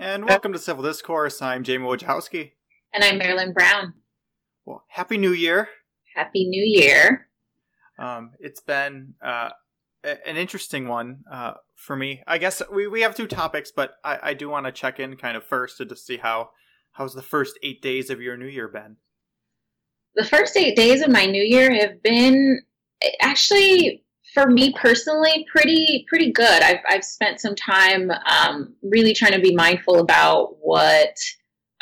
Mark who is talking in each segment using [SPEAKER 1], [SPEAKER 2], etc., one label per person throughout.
[SPEAKER 1] And welcome to Civil Discourse. I'm Jamie Wojciechowski.
[SPEAKER 2] And I'm Marilyn Brown.
[SPEAKER 1] Well, Happy New Year.
[SPEAKER 2] Happy New Year.
[SPEAKER 1] Um, it's been uh, an interesting one uh, for me. I guess we, we have two topics, but I, I do want to check in kind of first to just see how how's the first eight days of your New Year been.
[SPEAKER 2] The first eight days of my New Year have been actually for me personally pretty pretty good. I've, I've spent some time um, really trying to be mindful about what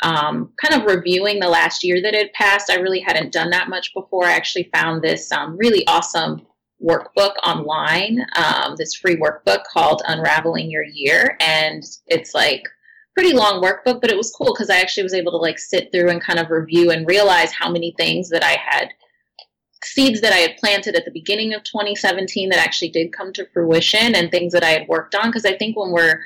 [SPEAKER 2] um, kind of reviewing the last year that had passed. I really hadn't done that much before. I actually found this um, really awesome workbook online um, this free workbook called unraveling your year. And it's like pretty long workbook but it was cool because i actually was able to like sit through and kind of review and realize how many things that i had seeds that I had planted at the beginning of 2017 that actually did come to fruition and things that I had worked on. Because I think when we're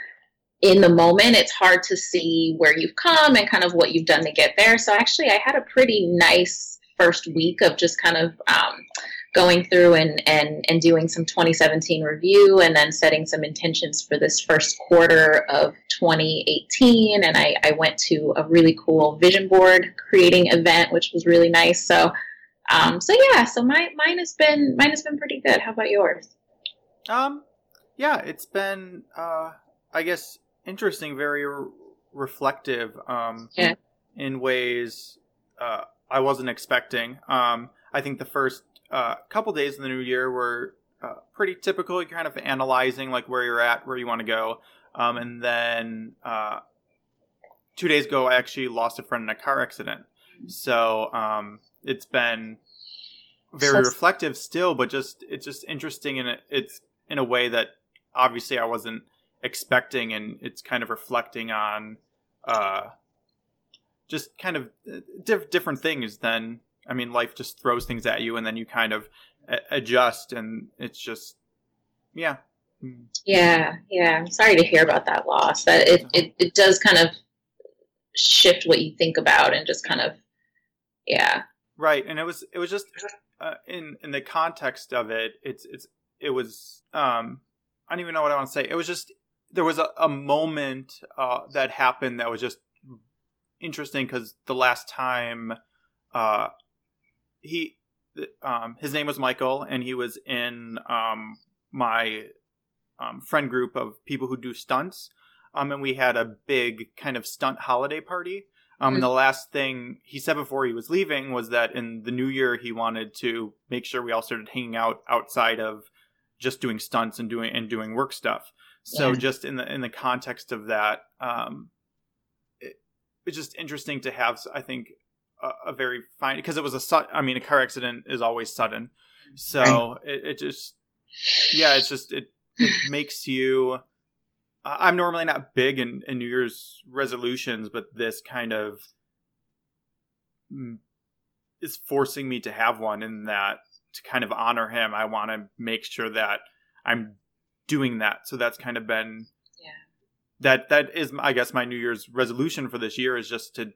[SPEAKER 2] in the moment, it's hard to see where you've come and kind of what you've done to get there. So actually, I had a pretty nice first week of just kind of um, going through and, and, and doing some 2017 review and then setting some intentions for this first quarter of 2018. And I, I went to a really cool vision board creating event, which was really nice. So um, so yeah, so my mine has been mine has been pretty good. How about yours?
[SPEAKER 1] Um, yeah, it's been uh, I guess interesting, very re- reflective. Um, yeah. in ways uh, I wasn't expecting. Um, I think the first uh, couple days in the new year were uh, pretty typical. You're kind of analyzing like where you're at, where you want to go, um, and then uh, two days ago, I actually lost a friend in a car accident. So um, it's been very so, reflective still, but just it's just interesting and it's in a way that obviously I wasn't expecting, and it's kind of reflecting on uh, just kind of uh, diff- different things. Then I mean, life just throws things at you, and then you kind of a- adjust, and it's just yeah.
[SPEAKER 2] Yeah, yeah. I'm sorry to hear about that loss. That it, it, it does kind of shift what you think about and just kind of yeah
[SPEAKER 1] Right, and it was it was just uh, in in the context of it, it's it's it was um I don't even know what I want to say. It was just there was a, a moment uh, that happened that was just interesting because the last time uh he um his name was Michael and he was in um my um, friend group of people who do stunts um and we had a big kind of stunt holiday party um, and the last thing he said before he was leaving was that in the new year he wanted to make sure we all started hanging out outside of just doing stunts and doing and doing work stuff. So yeah. just in the in the context of that, um, it, it's just interesting to have. I think a, a very fine because it was a su- I mean a car accident is always sudden, so it, it just yeah it's just it it makes you I'm normally not big in, in New Year's resolutions, but this kind of mm, is forcing me to have one in that to kind of honor him. I want to make sure that I'm doing that. So that's kind of been yeah. that that is I guess my New Year's resolution for this year is just to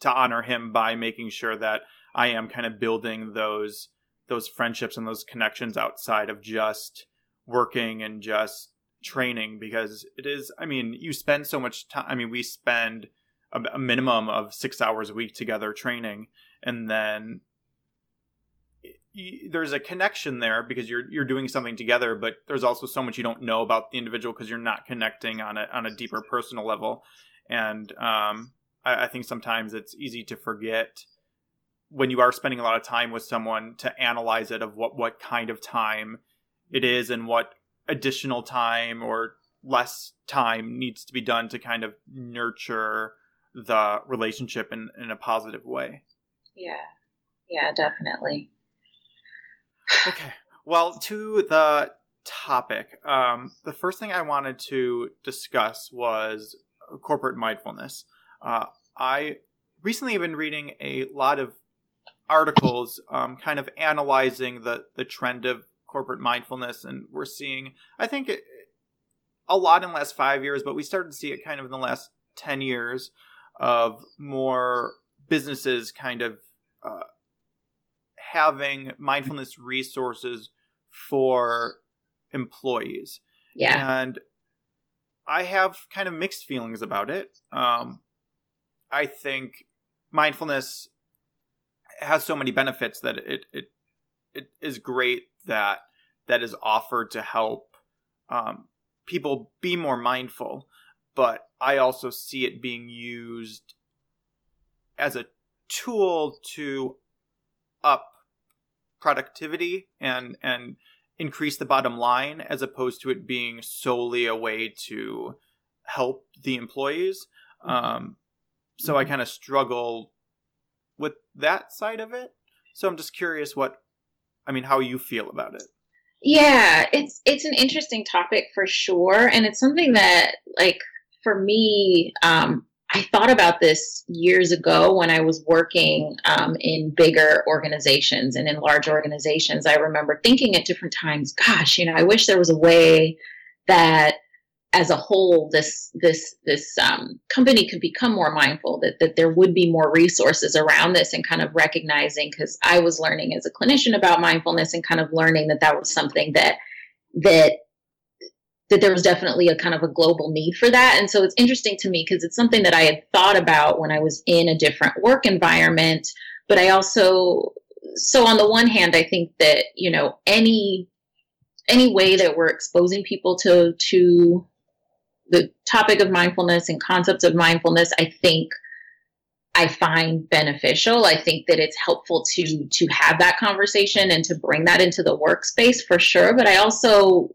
[SPEAKER 1] to honor him by making sure that I am kind of building those those friendships and those connections outside of just working and just training because it is i mean you spend so much time i mean we spend a, a minimum of six hours a week together training and then there's a connection there because you're you're doing something together, but there's also so much you don't know about the individual because you're not connecting on a on a deeper personal level, and um, I, I, think sometimes it's easy to forget when you are spending a lot of time with someone to analyze it of what what kind of time it is and what additional time or less time needs to be done to kind of nurture the relationship in, in a positive way.
[SPEAKER 2] Yeah. Yeah, definitely.
[SPEAKER 1] okay. Well, to the topic, um, the first thing I wanted to discuss was corporate mindfulness. Uh, I recently have been reading a lot of articles um, kind of analyzing the, the trend of corporate mindfulness, and we're seeing, I think, it, a lot in the last five years, but we started to see it kind of in the last 10 years of more businesses kind of uh, having mindfulness resources for employees.
[SPEAKER 2] Yeah.
[SPEAKER 1] And I have kind of mixed feelings about it. Um, I think mindfulness has so many benefits that it it it is great that that is offered to help um, people be more mindful. But I also see it being used as a tool to up productivity and and increase the bottom line as opposed to it being solely a way to help the employees. Um, so I mm-hmm. kind of struggle with that side of it. So I'm just curious what, I mean, how you feel about it.
[SPEAKER 2] Yeah, it's it's an interesting topic for sure, and it's something that like for me, um, I thought about this years ago when I was working um, in bigger organizations and in large organizations. I remember thinking at different times, gosh, you know, I wish there was a way that as a whole this this this um, company could become more mindful that that there would be more resources around this and kind of recognizing because I was learning as a clinician about mindfulness and kind of learning that that was something that that that there was definitely a kind of a global need for that. And so it's interesting to me because it's something that I had thought about when I was in a different work environment. But I also, so on the one hand, I think that, you know, any, any way that we're exposing people to, to the topic of mindfulness and concepts of mindfulness, I think I find beneficial. I think that it's helpful to to have that conversation and to bring that into the workspace for sure. But I also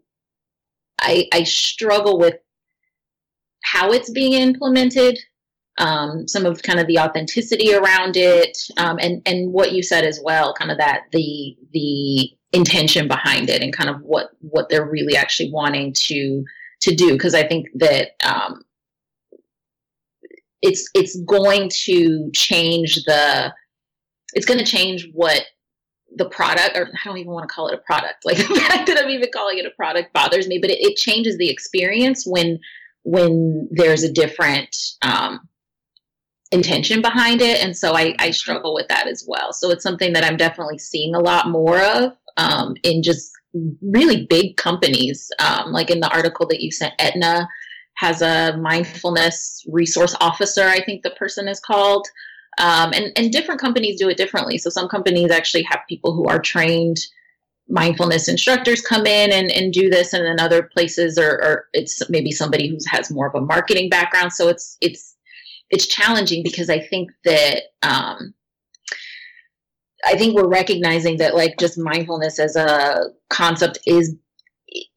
[SPEAKER 2] I, I struggle with how it's being implemented, um, some of kind of the authenticity around it, um, and and what you said as well, kind of that the the intention behind it, and kind of what what they're really actually wanting to to do. Because I think that um, it's it's going to change the it's going to change what the product, or I don't even want to call it a product. Like the fact that I'm even calling it a product bothers me, but it, it changes the experience when when there's a different um, intention behind it, and so I, I struggle with that as well. So it's something that I'm definitely seeing a lot more of um, in just really big companies. Um, like in the article that you sent, Aetna has a mindfulness resource officer. I think the person is called. Um, and, and different companies do it differently. So some companies actually have people who are trained mindfulness instructors come in and, and do this and then other places are, are it's maybe somebody who has more of a marketing background so it's it's it's challenging because i think that um, i think we're recognizing that like just mindfulness as a concept is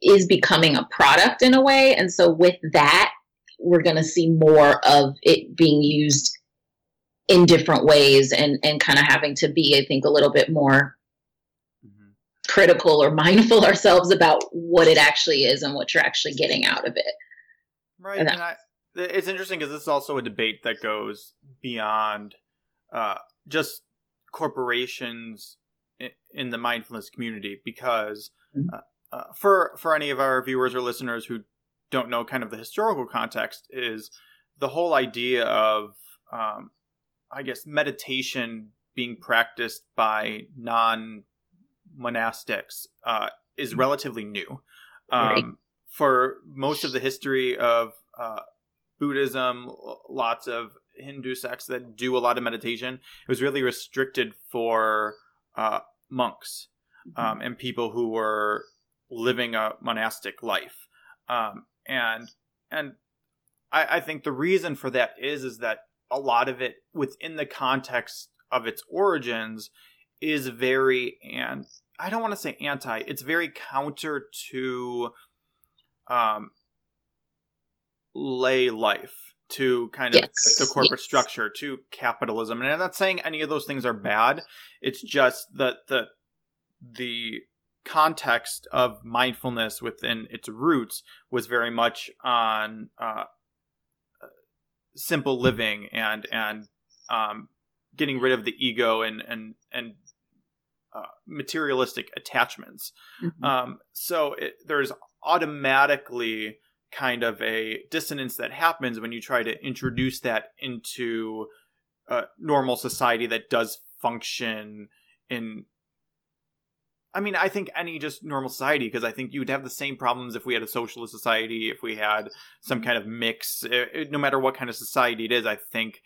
[SPEAKER 2] is becoming a product in a way and so with that we're going to see more of it being used in different ways and and kind of having to be i think a little bit more mm-hmm. critical or mindful ourselves about what it actually is and what you're actually getting out of it
[SPEAKER 1] right and, and I, it's interesting because this is also a debate that goes beyond uh, just corporations in the mindfulness community because mm-hmm. uh, uh, for for any of our viewers or listeners who don't know kind of the historical context is the whole idea of um, I guess, meditation being practiced by non monastics uh, is mm-hmm. relatively new. Um, right. For most of the history of uh, Buddhism, lots of Hindu sects that do a lot of meditation, it was really restricted for uh, monks mm-hmm. um, and people who were living a monastic life. Um, and and I, I think the reason for that is is that a lot of it within the context of its origins is very and I don't want to say anti, it's very counter to um lay life, to kind of yes. the corporate yes. structure, to capitalism. And I'm not saying any of those things are bad. It's just that the the context of mindfulness within its roots was very much on uh, simple living and and um, getting rid of the ego and and and uh, materialistic attachments. Mm-hmm. Um, so it, there's automatically kind of a dissonance that happens when you try to introduce mm-hmm. that into a normal society that does function in I mean, I think any just normal society, because I think you'd have the same problems if we had a socialist society, if we had some kind of mix. It, it, no matter what kind of society it is, I think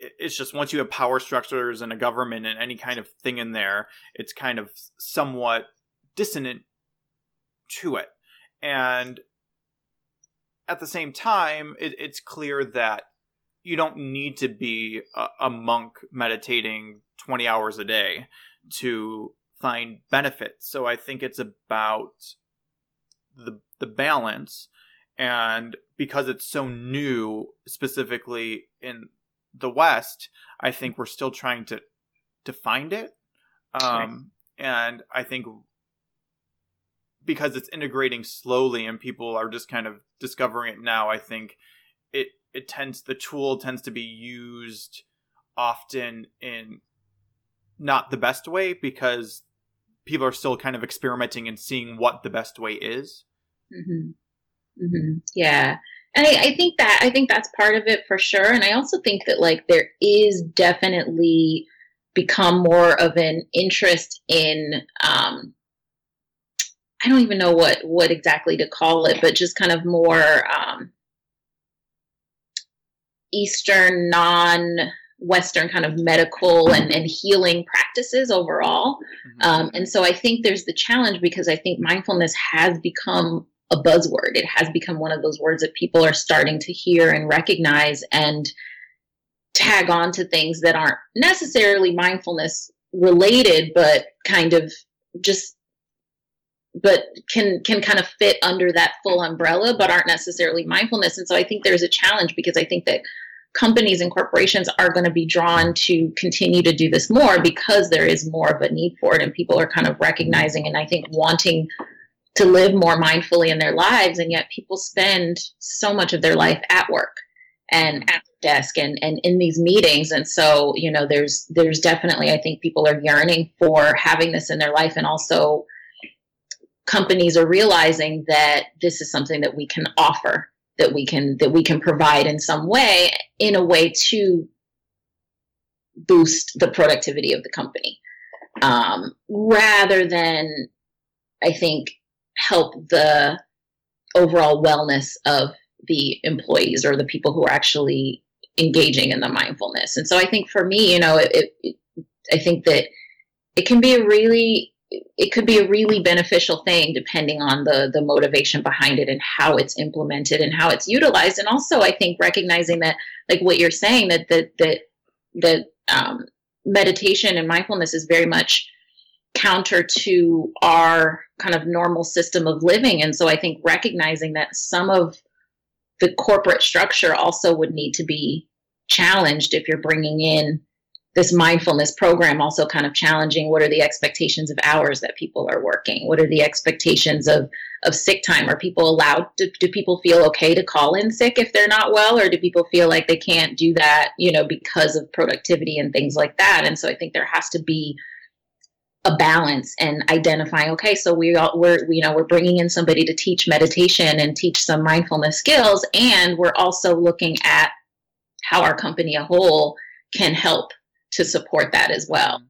[SPEAKER 1] it's just once you have power structures and a government and any kind of thing in there, it's kind of somewhat dissonant to it. And at the same time, it, it's clear that you don't need to be a, a monk meditating 20 hours a day to find benefits. So I think it's about the the balance. And because it's so new specifically in the west i think we're still trying to to find it. Um and i think because it's integrating slowly and people are just kind of discovering it now i think it it tends the tool tends to be used often in not the best way because people are still kind of experimenting and seeing what the best way is.
[SPEAKER 2] Mm-hmm. Mm-hmm. Yeah. And I, I, think that I think that's part of it for sure. And I also think that like there is definitely become more of an interest in um, I don't even know what what exactly to call it, but just kind of more um, Eastern non Western kind of medical and, and healing practices overall. Mm-hmm. Um, and so I think there's the challenge because I think mindfulness has become a buzzword. It has become one of those words that people are starting to hear and recognize and tag on to things that aren't necessarily mindfulness related, but kind of just but can can kind of fit under that full umbrella but aren't necessarily mindfulness. And so i think there's a challenge because i think that companies and corporations are going to be drawn to continue to do this more because there is more of a need for it and people are kind of recognizing and I think wanting to live more mindfully in their lives and yet people spend so much of their life at work and at the desk and, and in these meetings. And so you know there's there's definitely I think people are yearning for having this in their life and also companies are realizing that this is something that we can offer that we can that we can provide in some way in a way to boost the productivity of the company. Um, rather than i think help the overall wellness of the employees or the people who are actually engaging in the mindfulness. And so i think for me you know it, it, i think that it can be a really it could be a really beneficial thing depending on the the motivation behind it and how it's implemented and how it's utilized. And also i think recognizing that like what you're saying that that that that um, meditation and mindfulness is very much counter to our kind of normal system of living. And so i think recognizing that some of the corporate structure also would need to be challenged if you're bringing in this mindfulness program also kind of challenging what are the expectations of hours that people are working? What are the expectations of of sick time? Are people allowed do people feel okay to call in sick if they're not well or do people feel like they can't do that you know because of productivity and things like that? And so i think there has to be a balance and identifying okay so we all we're you know we're bringing in somebody to teach meditation and teach some mindfulness skills and we're also looking at how our company a whole can help to support that as well.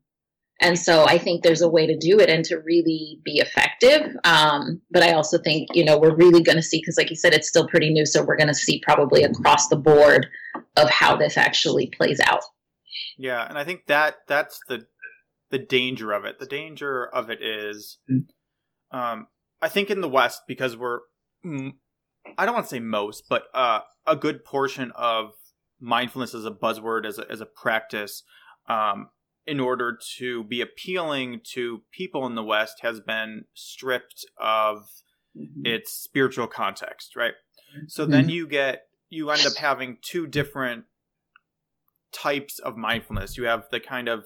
[SPEAKER 2] And so I think there's a way to do it and to really be effective. Um, but I also think, you know, we're really going to see, because like you said, it's still pretty new. So we're going to see probably across the board of how this actually plays out.
[SPEAKER 1] Yeah. And I think that that's the, the danger of it. The danger of it is, mm-hmm. um, I think in the West, because we're, I don't want to say most, but uh, a good portion of mindfulness as a buzzword, as a, as a practice, um, in order to be appealing to people in the West, has been stripped of mm-hmm. its spiritual context, right? So mm-hmm. then you get you end up having two different types of mindfulness. You have the kind of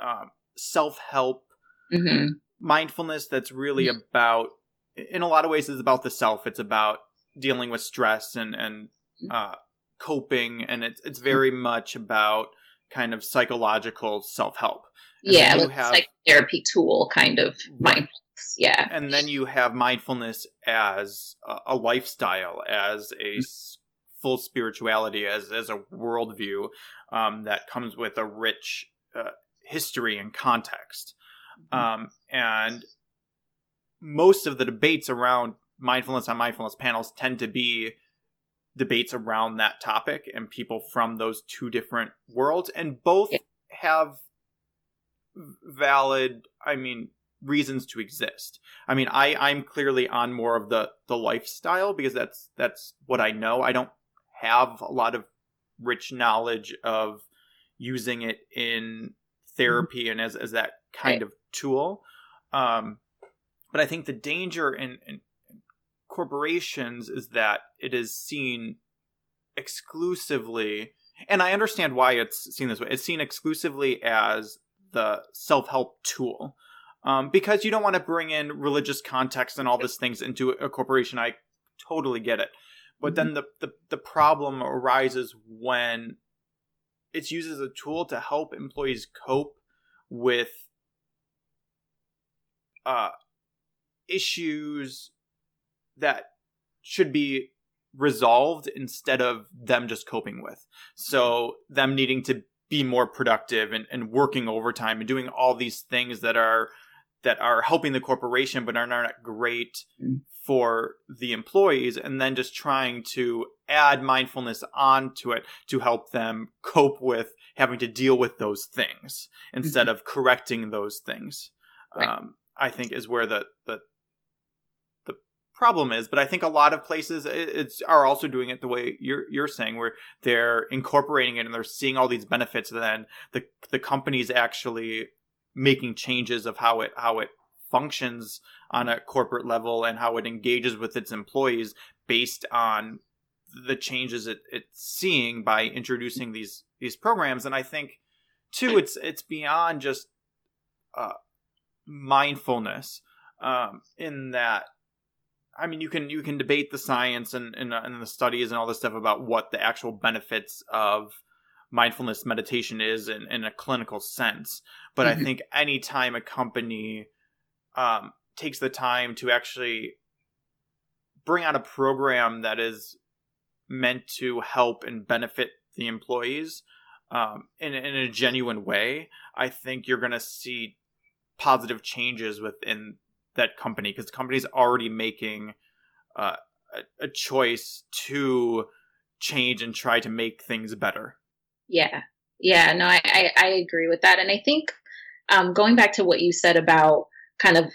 [SPEAKER 1] um, self help mm-hmm. mindfulness that's really mm-hmm. about, in a lot of ways, is about the self. It's about dealing with stress and and mm-hmm. uh, coping, and it's it's very much about kind of psychological self help.
[SPEAKER 2] Yeah, like have, psychotherapy tool kind of mindfulness. Yeah.
[SPEAKER 1] And then you have mindfulness as a, a lifestyle, as a mm-hmm. full spirituality, as, as a worldview um, that comes with a rich uh, history and context. Um, and most of the debates around mindfulness on mindfulness panels tend to be debates around that topic and people from those two different worlds and both yeah. have valid i mean reasons to exist i mean i i'm clearly on more of the the lifestyle because that's that's what i know i don't have a lot of rich knowledge of using it in therapy mm-hmm. and as, as that kind right. of tool um but i think the danger in, in corporations is that it is seen exclusively and I understand why it's seen this way. It's seen exclusively as the self-help tool. Um, because you don't want to bring in religious context and all these things into a corporation. I totally get it. But mm-hmm. then the, the, the problem arises when it's used as a tool to help employees cope with uh, issues that should be resolved instead of them just coping with. So them needing to be more productive and, and working overtime and doing all these things that are that are helping the corporation but are not great mm. for the employees and then just trying to add mindfulness onto it to help them cope with having to deal with those things instead mm-hmm. of correcting those things right. um, i think is where the, the problem is. But I think a lot of places it's are also doing it the way you're you're saying, where they're incorporating it and they're seeing all these benefits. And then the the company's actually making changes of how it how it functions on a corporate level and how it engages with its employees based on the changes it, it's seeing by introducing these these programs. And I think too, it's it's beyond just uh, mindfulness um, in that I mean, you can you can debate the science and, and, and the studies and all this stuff about what the actual benefits of mindfulness meditation is in, in a clinical sense. But mm-hmm. I think anytime a company um, takes the time to actually bring out a program that is meant to help and benefit the employees um, in, in a genuine way, I think you're going to see positive changes within that company because the company's already making uh, a, a choice to change and try to make things better.
[SPEAKER 2] Yeah, yeah, no, I, I, I agree with that, and I think um, going back to what you said about kind of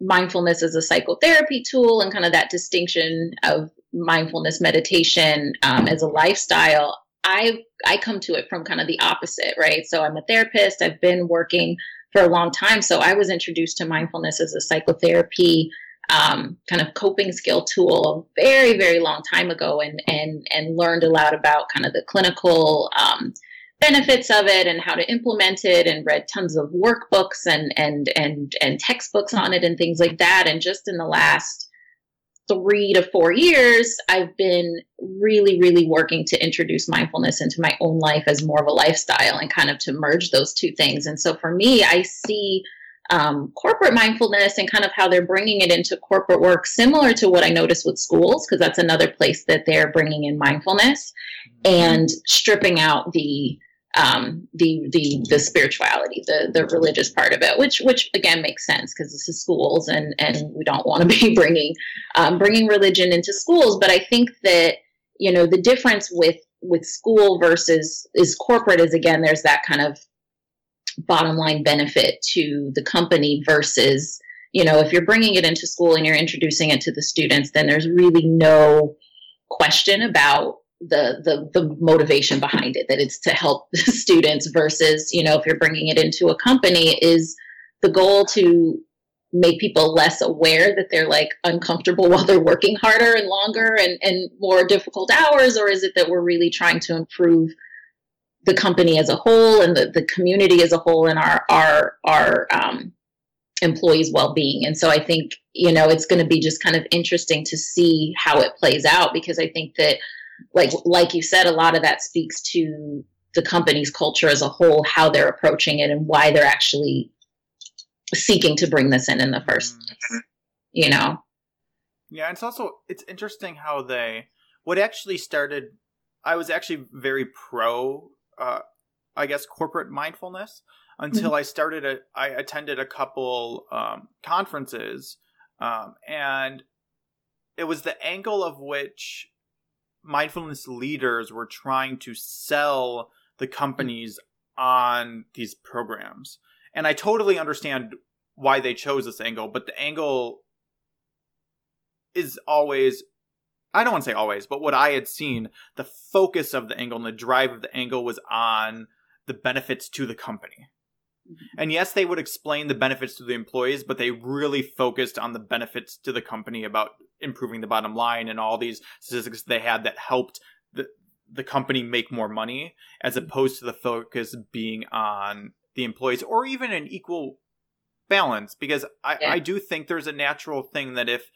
[SPEAKER 2] mindfulness as a psychotherapy tool and kind of that distinction of mindfulness meditation um, as a lifestyle i i come to it from kind of the opposite right? So i'm a therapist. I've been working for a long time. So I was introduced to mindfulness as a psychotherapy um, kind of coping skill tool a very, very long time ago, and and and learned a lot about kind of the clinical um, benefits of it and how to implement it, and read tons of workbooks and and and and textbooks on it and things like that. And just in the last three to four years, I've been really, really working to introduce mindfulness into my own life as more of a lifestyle and kind of to merge those two things. And so for me, I see um, corporate mindfulness and kind of how they're bringing it into corporate work, similar to what I noticed with schools, because that's another place that they're bringing in mindfulness and stripping out the um, the the the spirituality, the the religious part of it, which which again makes sense because this is schools and and we don't want to be bringing um, bringing religion into schools. But I think that you know the difference with with school versus is corporate is again there's that kind of bottom line benefit to the company versus you know if you're bringing it into school and you're introducing it to the students then there's really no question about the the the motivation behind it that it's to help the students versus you know if you're bringing it into a company is the goal to make people less aware that they're like uncomfortable while they're working harder and longer and and more difficult hours or is it that we're really trying to improve the company as a whole and the, the community as a whole and our our our um, employees well-being? And so i think you know it's going to be just kind of interesting to see how it plays out because i think that like like you said, a lot of that speaks to the company's culture as a whole, how they're approaching it, and why they're actually seeking to bring this in in the first mm-hmm. place. You know.
[SPEAKER 1] Yeah, it's also it's interesting how they what actually started. I was actually very pro uh, I guess, corporate mindfulness until mm-hmm. I started. A, I attended a couple um, conferences, um, and it was the angle of which mindfulness leaders were trying to sell the companies on these programs. And I totally understand why they chose this angle, but the angle is always I don't want to say always, but what I had seen, the focus of the angle and the drive of the angle was on the benefits to the company. Mm-hmm. And yes, they would explain the benefits to the employees, but they really focused on the benefits to the company about improving the bottom line and all these statistics they had that helped the the company make more money as mm-hmm. opposed to the focus being on the employees or even an equal balance because I, yeah. I do think there's a natural thing that if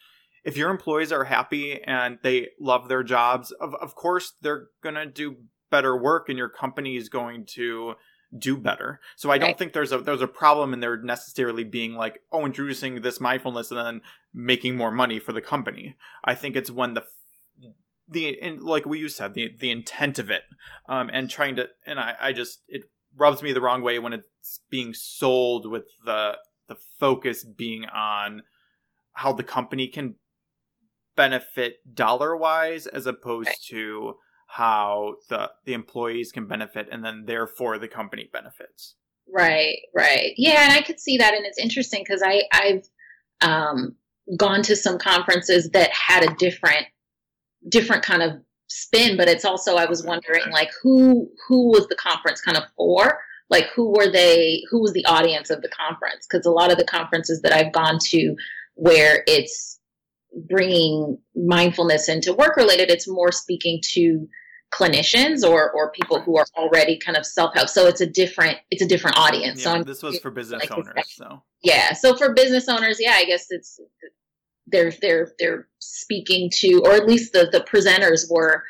[SPEAKER 1] if your employees are happy and they love their jobs of, of course they're gonna do better work and your company is going to do better so i don't right. think there's a there's a problem in there necessarily being like oh introducing this mindfulness and then making more money for the company i think it's when the the and like we you said the the intent of it um and trying to and i i just it rubs me the wrong way when it's being sold with the the focus being on how the company can benefit dollar wise as opposed right. to how the the employees can benefit and then therefore the company benefits.
[SPEAKER 2] Right right. Yeah and i could see that and it's interesting because i i've um, gone to some conferences that had a different different kind of spin but it's also i was wondering like who who was the conference kind of for? Like who were they who was the audience of the conference? Because a lot of the conferences that i've gone to where it's bringing mindfulness into work related it's more speaking to clinicians or or people who are already kind of self-help. So it's a different it's a different audience.
[SPEAKER 1] Yeah,
[SPEAKER 2] so
[SPEAKER 1] this was for business like owners so.
[SPEAKER 2] Yeah so for business owners yeah i guess it's they're they're they're speaking to or at least the the presenters were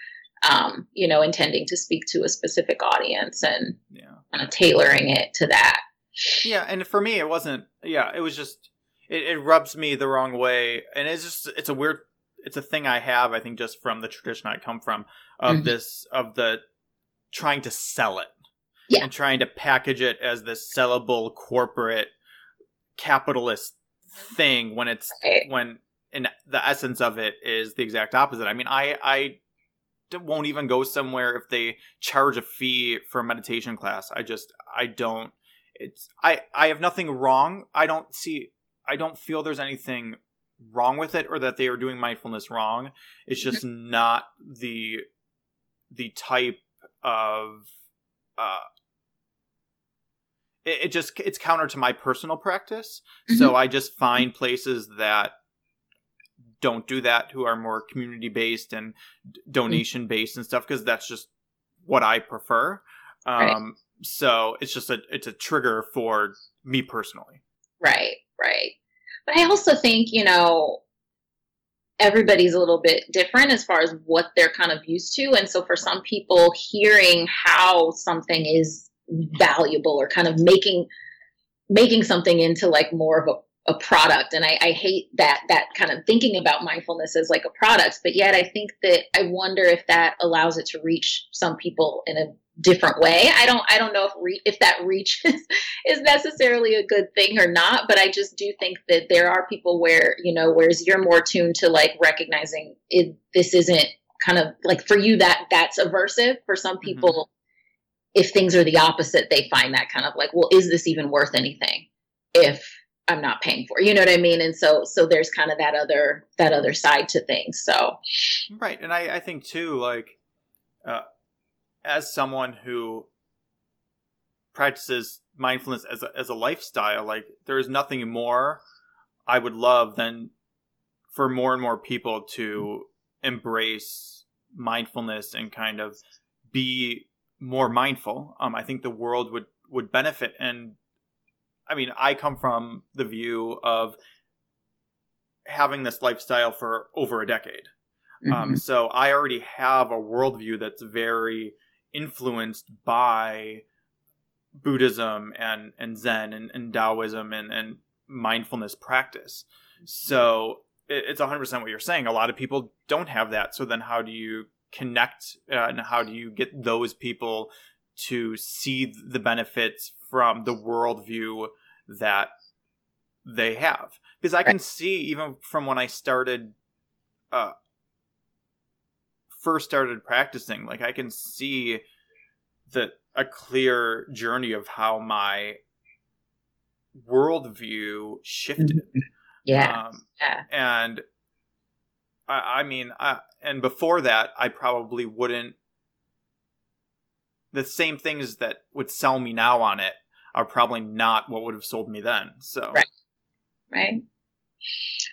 [SPEAKER 2] um, you know intending to speak to a specific audience and yeah. kind of tailoring it to that.
[SPEAKER 1] Yeah and for me it wasn't yeah it was just it, it rubs me the wrong way and it's just it's a weird it's a thing i have i think just from the tradition i come from of mm-hmm. this of the trying to sell it yeah. and trying to package it as this sellable corporate capitalist thing when it's right. when in the essence of it is the exact opposite i mean i i won't even go somewhere if they charge a fee for a meditation class i just i don't it's i i have nothing wrong i don't see I don't feel there's anything wrong with it or that they are doing mindfulness wrong. It's just mm-hmm. not the the type of uh it, it just it's counter to my personal practice. Mm-hmm. So I just find places that don't do that who are more community based and donation based and stuff because that's just what I prefer. Um right. so it's just a it's a trigger for me personally.
[SPEAKER 2] Right right. But I also think, you know, everybody's a little bit different as far as what they're kind of used to. And so for some people, hearing how something is valuable or kind of making making something into like more of a a product and I, I, hate that that kind of thinking about mindfulness as like a product but yet i think that i wonder if that allows it to reach some people in a different way. I don't I don't know if re- if that reach is, is necessarily a good thing or not, but I just do think that there are people where, you know, whereas you're more tuned to like recognizing it this isn't kind of like for you that that's aversive. For some mm-hmm. people mm-hmm. if things are the opposite, they find that kind of like, well, is this even worth anything if I'm not paying for? You know what I mean? And so so there's kind of that other that other side to things. So
[SPEAKER 1] Right. And I, I think too, like uh as someone who practices mindfulness as a, as a lifestyle, like there is nothing more I would love than for more and more people to embrace mindfulness and kind of be more mindful. Um, I think the world would would benefit. And I mean, I come from the view of having this lifestyle for over a decade. Um, mm-hmm. Um, so I already have a worldview that's very influenced by Buddhism and, and Zen and, and Taoism and, and mindfulness practice. So it, it's 100% what you're saying. A lot of people don't have that. So then how do you connect uh, and how do you get those people to see the benefits from the worldview that they have because I can see even from when I started, uh, first started practicing, like I can see that a clear journey of how my worldview shifted.
[SPEAKER 2] Mm-hmm. Yeah. Um, yeah.
[SPEAKER 1] And I, I mean, I, and before that, I probably wouldn't. The same things that would sell me now on it are probably not what would have sold me then. So.
[SPEAKER 2] Right right?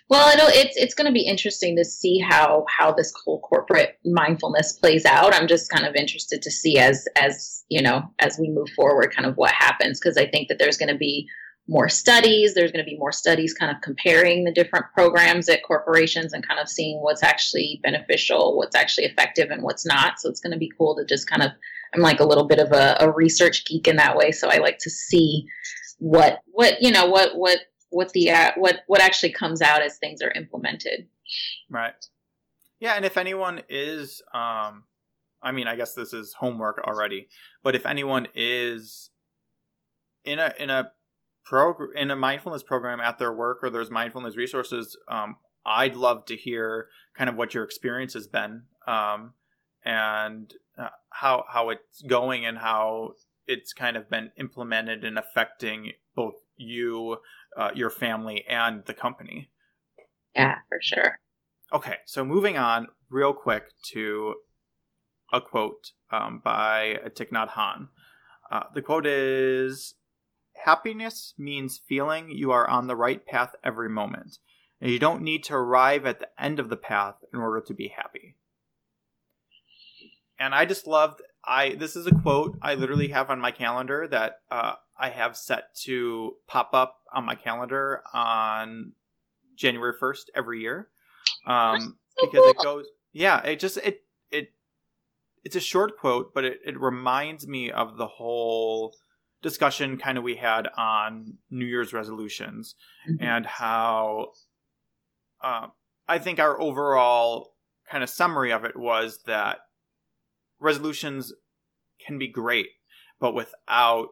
[SPEAKER 2] Well, it'll, it's it's going to be interesting to see how how this whole corporate mindfulness plays out. I'm just kind of interested to see as as you know as we move forward, kind of what happens because I think that there's going to be more studies. There's going to be more studies, kind of comparing the different programs at corporations and kind of seeing what's actually beneficial, what's actually effective, and what's not. So it's going to be cool to just kind of I'm like a little bit of a, a research geek in that way, so I like to see what what you know what what what the uh, what what actually comes out as things are implemented.
[SPEAKER 1] Right. Yeah, and if anyone is, um, I mean, I guess this is homework already, but if anyone is in a in a program in a mindfulness program at their work or there's mindfulness resources, um, I'd love to hear kind of what your experience has been um, and uh, how how it's going and how it's kind of been implemented and affecting both you uh, your family and the company.
[SPEAKER 2] Yeah, for sure.
[SPEAKER 1] Okay, so moving on real quick to a quote um, by Thich Nhat Hanh. Uh, the quote is Happiness means feeling you are on the right path every moment, and you don't need to arrive at the end of the path in order to be happy. And I just loved I this is a quote I literally have on my calendar that uh, I have set to pop up on my calendar on January 1st every year. Um, so because cool. it goes, yeah, it just, it, it, it's a short quote, but it, it reminds me of the whole discussion kind of we had on New Year's resolutions mm-hmm. and how, uh, I think our overall kind of summary of it was that resolutions can be great, but without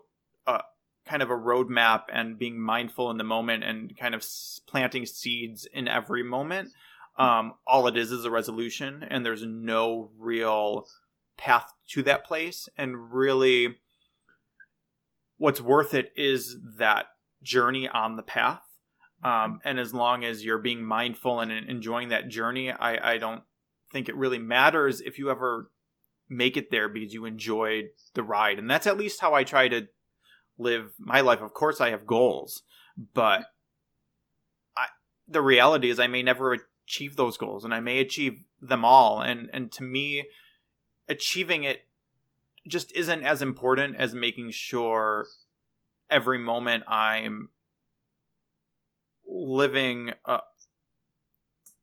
[SPEAKER 1] kind of a roadmap and being mindful in the moment and kind of planting seeds in every moment. Um, all it is is a resolution, and there's no real path to that place. And really, what's worth it is that journey on the path. Um, and as long as you're being mindful and enjoying that journey, I, I don't think it really matters if you ever make it there because you enjoyed the ride. And that's at least how I try to live my life. Of course, I have goals, but I, the reality is I may never achieve those goals, and I may achieve them all. And and to me, achieving it just isn't as important as making sure every moment I'm living uh,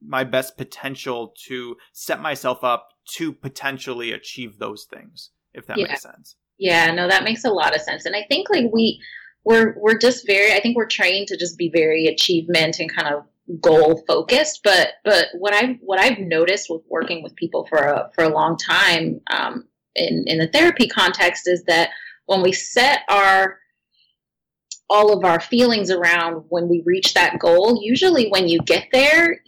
[SPEAKER 1] my best potential to set myself up to potentially achieve those things if that yeah. makes sense
[SPEAKER 2] yeah, no, that makes a lot of sense. And I think like we we're we're just very I think we're trained to just be very achievement and kind of goal focused. But but what I've what I've noticed with working with people for a for a long time um, in in the therapy context is that when we set our all of our feelings around when we reach that goal, usually when you get there,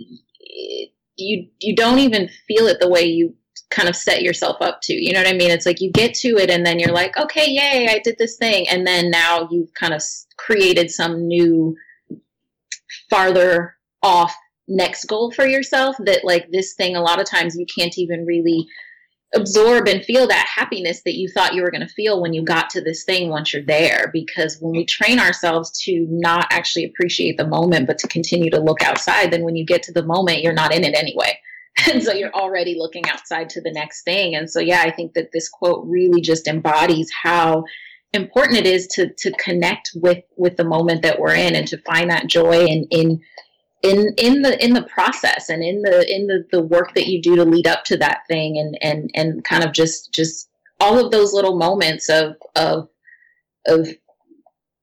[SPEAKER 2] you you don't even feel it the way you kind of set yourself up to. You know what I mean? It's like you get to it and then you're like, okay, yay, I did this thing. And then now you've kind of created some new, farther off next goal for yourself that, like, this thing, a lot of times you can't even really absorb and feel that happiness that you thought you were going to feel when you got to this thing once you're there. Because when we train ourselves to not actually appreciate the moment but to continue to look outside then when you get to the moment you're not in it anyway. And so you're already looking outside to the next thing. And so yeah i think that this quote really just embodies how important it is to to connect with with the moment that we're in and to find that joy in in in in the in the process and in the in the the work that you do to lead up to that thing and and and kind of just just all of those little moments of of of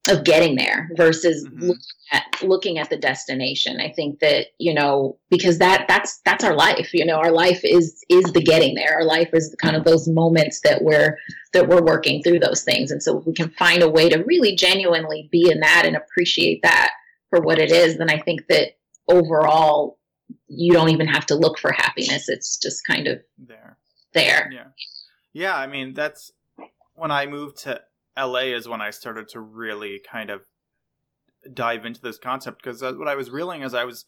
[SPEAKER 2] of getting there versus mm-hmm. looking at looking at the destination. I think that you know because that that's that's our life you know our life is is the getting there. Our life is kind of those moments that we're that we're working through those things. And so if we can find a way to really genuinely be in that and appreciate that for what it is then i think that overall you don't even have to look for happiness. It's just kind of
[SPEAKER 1] there.
[SPEAKER 2] there.
[SPEAKER 1] Yeah. Yeah i mean that's when i moved to LA is when I started to really kind of dive into this concept because what I was realizing is I was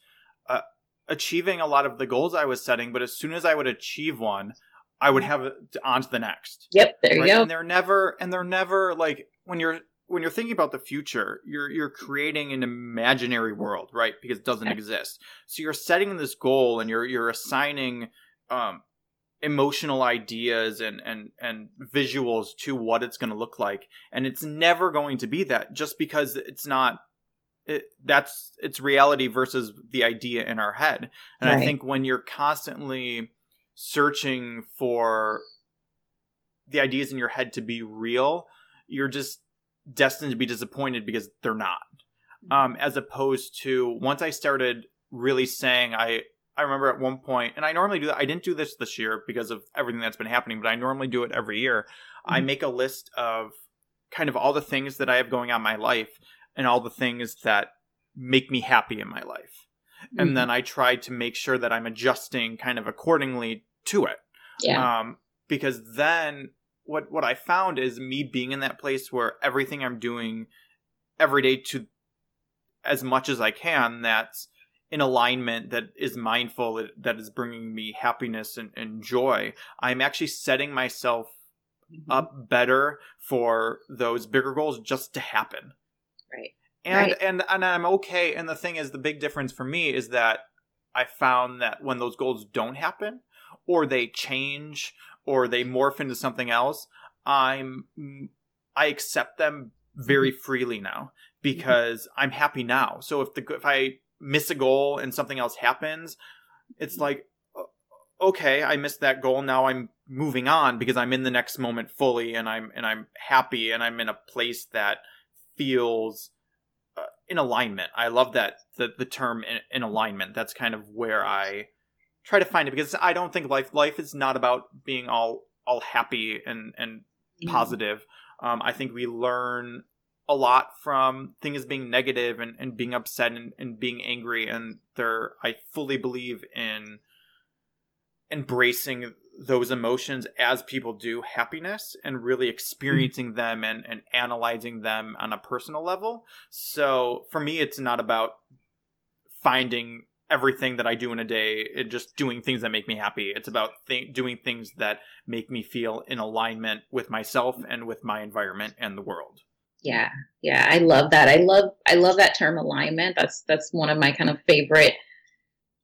[SPEAKER 1] uh, achieving a lot of the goals I was setting, but as soon as I would achieve one, I would have it on to the next.
[SPEAKER 2] Yep, there you go.
[SPEAKER 1] And they're never, and they're never like when you're when you're thinking about the future, you're you're creating an imaginary world, right? Because it doesn't exist. So you're setting this goal and you're you're assigning um, emotional ideas and and and visuals to what it's going to look like and it's never going to be that just because it's not it, that's it's reality versus the idea in our head and right. i think when you're constantly searching for the ideas in your head to be real you're just destined to be disappointed because they're not mm-hmm. um, as opposed to once i started really saying i I remember at one point, and I normally do that. I didn't do this this year because of everything that's been happening, but I normally do it every year. Mm-hmm. I make a list of kind of all the things that I have going on in my life and all the things that make me happy in my life. Mm-hmm. And then I try to make sure that I'm adjusting kind of accordingly to it.
[SPEAKER 2] Yeah.
[SPEAKER 1] Um, because then what what I found is me being in that place where everything I'm doing every day to as much as I can that's in alignment that is mindful that, that is bringing me happiness and, and joy i'm actually setting myself mm-hmm. up better for those bigger goals just to happen
[SPEAKER 2] right
[SPEAKER 1] and
[SPEAKER 2] right.
[SPEAKER 1] and and i'm okay and the thing is the big difference for me is that i found that when those goals don't happen or they change or they morph into something else i'm i accept them very mm-hmm. freely now mm-hmm. because mm-hmm. i'm happy now so if the if i miss a goal and something else happens, it's like, okay, I missed that goal. Now I'm moving on because I'm in the next moment fully and I'm and I'm happy and I'm in a place that feels uh, in alignment. I love that the the term in, in, alignment. That's kind of where I try to find it because I don't think life life is not about being all all happy and and mm-hmm. positive. Um, I think we learn a lot from things being negative and, and being upset and, and being angry and there i fully believe in embracing those emotions as people do happiness and really experiencing mm-hmm. them and, and analyzing them on a personal level so for me it's not about finding everything that i do in a day and just doing things that make me happy it's about th- doing things that make me feel in alignment with myself and with my environment and the world
[SPEAKER 2] yeah. Yeah. I love that. I love I love that term alignment. That's that's one of my kind of favorite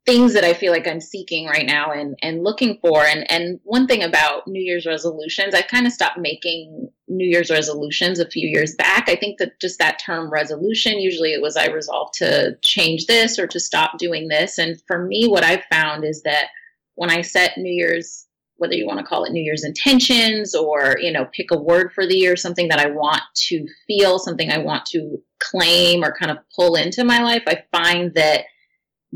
[SPEAKER 2] things that I feel like I'm seeking right now and and looking for. And and one thing about New Year's resolutions, I kind of stopped making New Year's resolutions a few years back. I think that just that term resolution, usually it was I resolved to change this or to stop doing this. And for me, what I've found is that when I set New Year's whether you want to call it New Year's intentions or, you know, pick a word for the year, something that I want to feel, something I want to claim or kind of pull into my life, I find that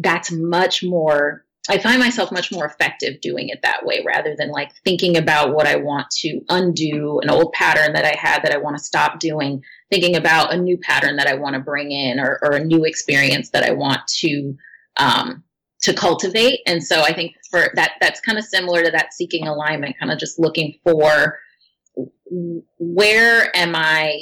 [SPEAKER 2] that's much more, I find myself much more effective doing it that way rather than like thinking about what I want to undo, an old pattern that I had that I want to stop doing, thinking about a new pattern that I want to bring in or, or a new experience that I want to, um, to cultivate. And so I think for that, that's kind of similar to that seeking alignment, kind of just looking for where am I,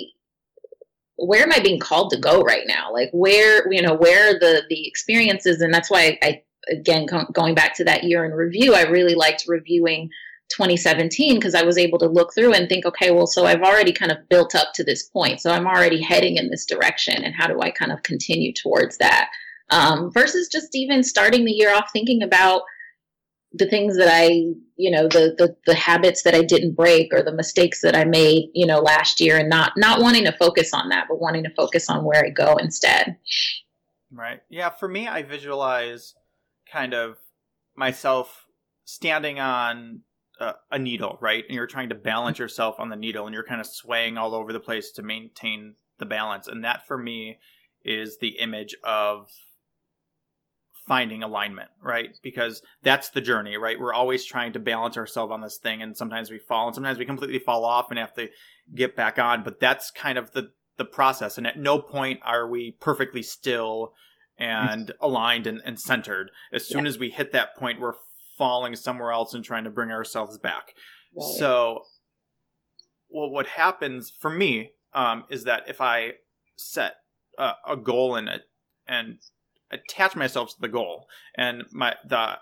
[SPEAKER 2] where am I being called to go right now? Like where, you know, where the, the experiences. And that's why I, again, going back to that year in review, I really liked reviewing 2017 because I was able to look through and think, okay, well, so I've already kind of built up to this point. So I'm already heading in this direction. And how do I kind of continue towards that? um, versus just even starting the year off thinking about the things that I, you know, the, the the habits that I didn't break or the mistakes that I made, you know, last year, and not not wanting to focus on that, but wanting to focus on where I go instead.
[SPEAKER 1] Right. Yeah. For me, I visualize kind of myself standing on a, a needle, right, and you're trying to balance yourself on the needle, and you're kind of swaying all over the place to maintain the balance and that for me is the image of finding alignment right? Because that's the journey right? We're always trying to balance ourselves on this thing and sometimes we fall and sometimes we completely fall off and have to get back on but that's kind of the the process and at no point are we perfectly still and aligned and, and centered. As soon yeah. as we hit that point we're falling somewhere else and trying to bring ourselves back. Right. so well what happens for me um, is that if i set a, a goal in it and attach myself to the goal and my the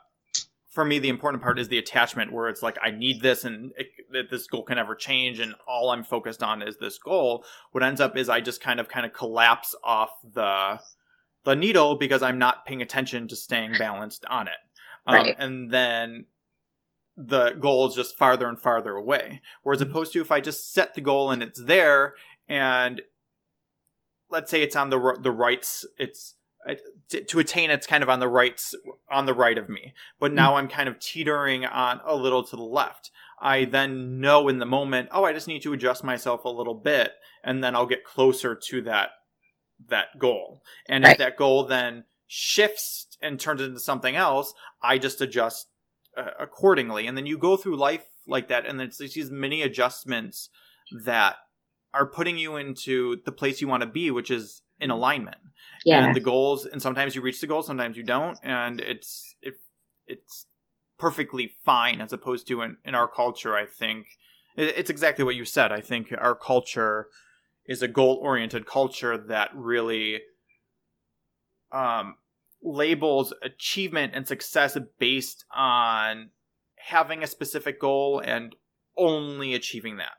[SPEAKER 1] for me the important part is the attachment where it's like i need this and it, this goal can never change and all i'm focused on is this goal what ends up is i just kind of kind of collapse off the the needle because i'm not paying attention to staying balanced on it um, right. and then the goal is just farther and farther away whereas mm-hmm. opposed to if i just set the goal and it's there and let's say it's on the the rights it's to attain it's kind of on the right on the right of me but now mm. i'm kind of teetering on a little to the left i then know in the moment oh i just need to adjust myself a little bit and then i'll get closer to that that goal and right. if that goal then shifts and turns into something else i just adjust uh, accordingly and then you go through life like that and it's these many adjustments that are putting you into the place you want to be which is in alignment. Yeah. and the goals and sometimes you reach the goal sometimes you don't and it's it, it's perfectly fine as opposed to in, in our culture i think. It, it's exactly what you said. I think our culture is a goal oriented culture that really um, labels achievement and success based on having a specific goal and only achieving that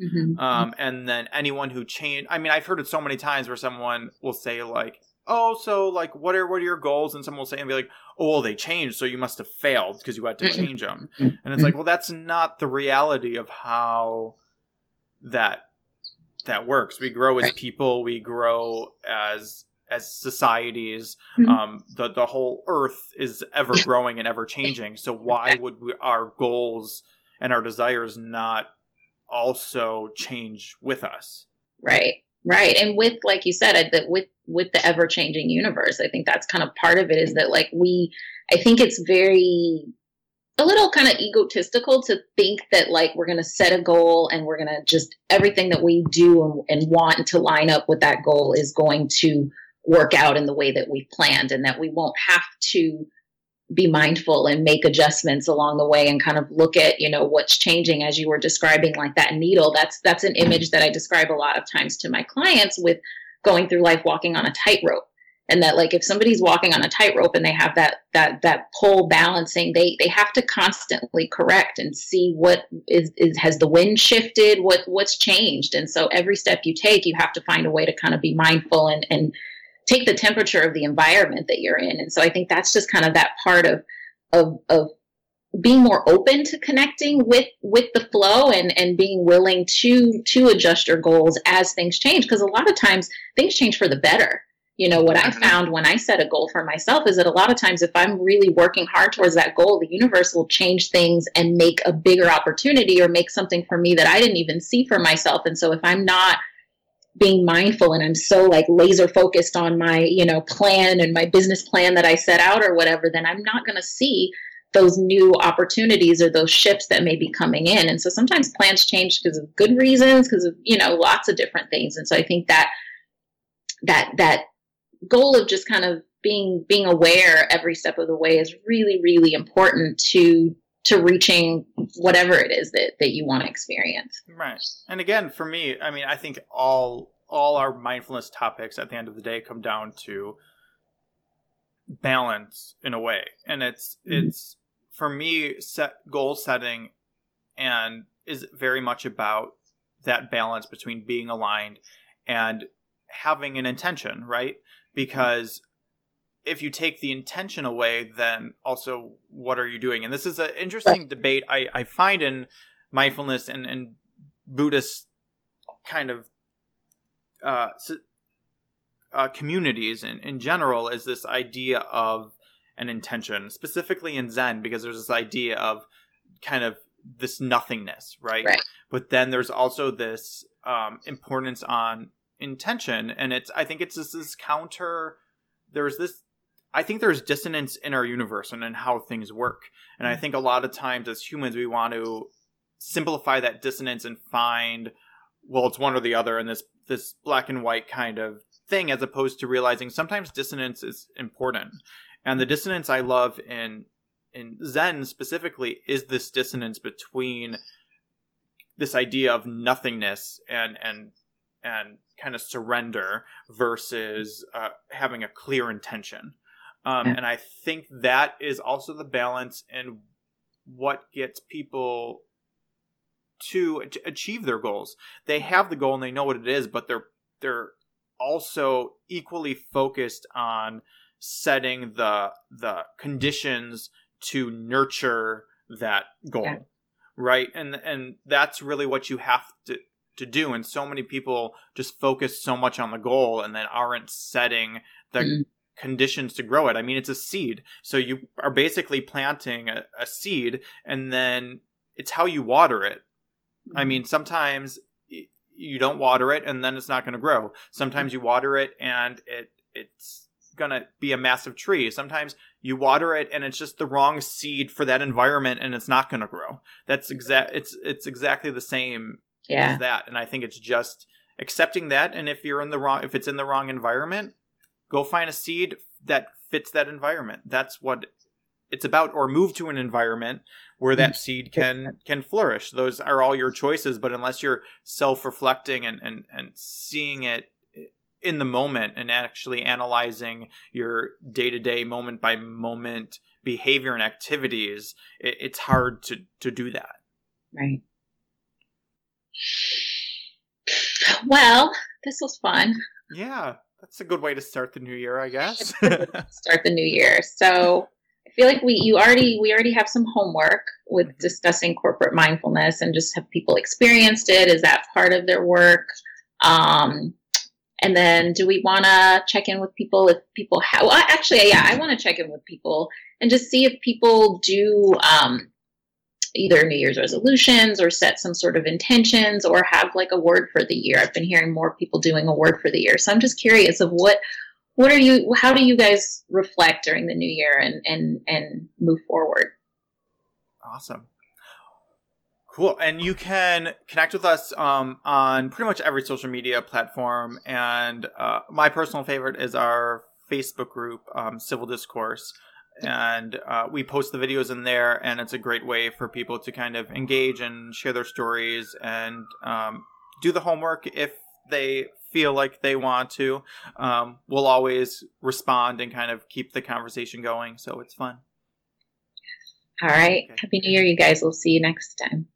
[SPEAKER 1] Mm-hmm. Um, and then anyone who change, I mean, I've heard it so many times where someone will say like, oh, so like, what are what are your goals? And someone will say and be like, oh, well, they changed, so you must have failed because you had to change them. And it's like, well, that's not the reality of how that that works. We grow as people. We grow as as societies. Mm-hmm. Um, the the whole Earth is ever growing and ever changing. So why would we, our goals and our desires not also change with us?
[SPEAKER 2] Right. Right. And with, like you said, that with, with the ever changing universe, I think that's kind of part of it is that like we, I think it's very, a little kind of egotistical to think that like we're going to set a goal and we're going to just everything that we do and, and want to line up with that goal is going to work out in the way that we've planned and that we won't have to be mindful and make adjustments along the way and kind of look at you know what's changing as you were describing like that needle. That's that's an image that i describe a lot of times to my clients with going through life walking on a tightrope. And that like if somebody's walking on a tightrope and they have that that that pole balancing they they have to constantly correct and see what is, is has the wind shifted? What what's changed? And so every step you take you have to find a way to kind of be mindful and and take the temperature of the environment that you're in. And so I think that's just kind of that part of of of being more open to connecting with with the flow and and being willing to to adjust your goals as things change because a lot of times things change for the better you know what i mm-hmm. found when i set a goal for myself is that a lot of times if i'm really working hard towards that goal the universe will change things and make a bigger opportunity or make something for me that i didn't even see for myself and so if i'm not being mindful and I'm so like laser focused on my, you know, plan and my business plan that I set out or whatever, then I'm not going to see those new opportunities or those shifts that may be coming in. And so sometimes plans change because of good reasons, because of, you know, lots of different things. And so I think that that that goal of just kind of being being aware every step of the way is really, really important to to reaching whatever it is that, that you want to experience.
[SPEAKER 1] Right. And again, for me, I mean, I think all all our mindfulness topics at the end of the day come down to balance in a way. And it's mm-hmm. it's for me set goal setting and is very much about that balance between being aligned and having an intention, right? Because if you take the intention away, then also what are you doing? And this is an interesting debate I, I find in mindfulness and, and Buddhist kind of uh, uh, communities in, in general is this idea of an intention, specifically in Zen, because there's this idea of kind of this nothingness, right? right. But then there's also this um, importance on intention and it's i think it's this, this counter there's this i think there's dissonance in our universe and in how things work. And i think a lot of times as humans we want to simplify that dissonance and find well it's one or the other and this this black and white kind of thing as opposed to realizing sometimes dissonance is important. And the dissonance i love in in zen specifically is this dissonance between this idea of nothingness and and and kind of surrender versus uh, having a clear intention. Um, yeah. And I think that is also the balance in what gets people to achieve their goals. They have the goal and they know what it is, but they're they're also equally focused on setting the the conditions to nurture that goal. Yeah. Right? And and that's really what you have to to do and so many people just focus so much on the goal and then aren't setting the mm-hmm. Conditions to grow it i mean it's a seed so you are basically planting a, a seed and then it's how you water it mm-hmm. i mean sometimes you don't water it and then it's not going to grow sometimes you water it and it it's going to be a massive tree sometimes you water it and it's just the wrong seed for that environment and it's not going to grow that's exact it's it's exactly the same yeah. that. And I think it's just accepting that. And if you're in the wrong, if it's in the wrong environment, go find a seed that fits that environment. That's what it's about. Or move to an environment where that mm. seed can can flourish. Those are all your choices. But unless you're self reflecting and, and and seeing it in the moment and actually analyzing your day to day, moment by moment behavior and activities, it, it's hard to to do that.
[SPEAKER 2] Right. Well, this was fun.
[SPEAKER 1] Yeah, that's a good way to start the new year, I guess.
[SPEAKER 2] start the new year. So I feel like we you already we already have some homework with mm-hmm. discussing corporate mindfulness and just have people experienced it. Is that part of their work? Um, and then do we want to check in with people if people have, well, actually, yeah, I want to check in with people and just see if people do, um, either New Year's resolutions or set some sort of intentions or have like a word for the year. I've been hearing more people doing a word for the year. So I'm just curious of what what are you how do you guys reflect during the new year and and and move forward?
[SPEAKER 1] Awesome. Cool. And you can connect with us um, on pretty much every social media platform. And uh, my personal favorite is our Facebook group, um, Civil Discourse and uh, we post the videos in there and it's a great way for people to kind of engage and share their stories and um, do the homework if they feel like they want to. Um, we'll always respond and kind of keep the conversation going so it's fun.
[SPEAKER 2] All right. Okay. happy new year you guys. We'll see you next time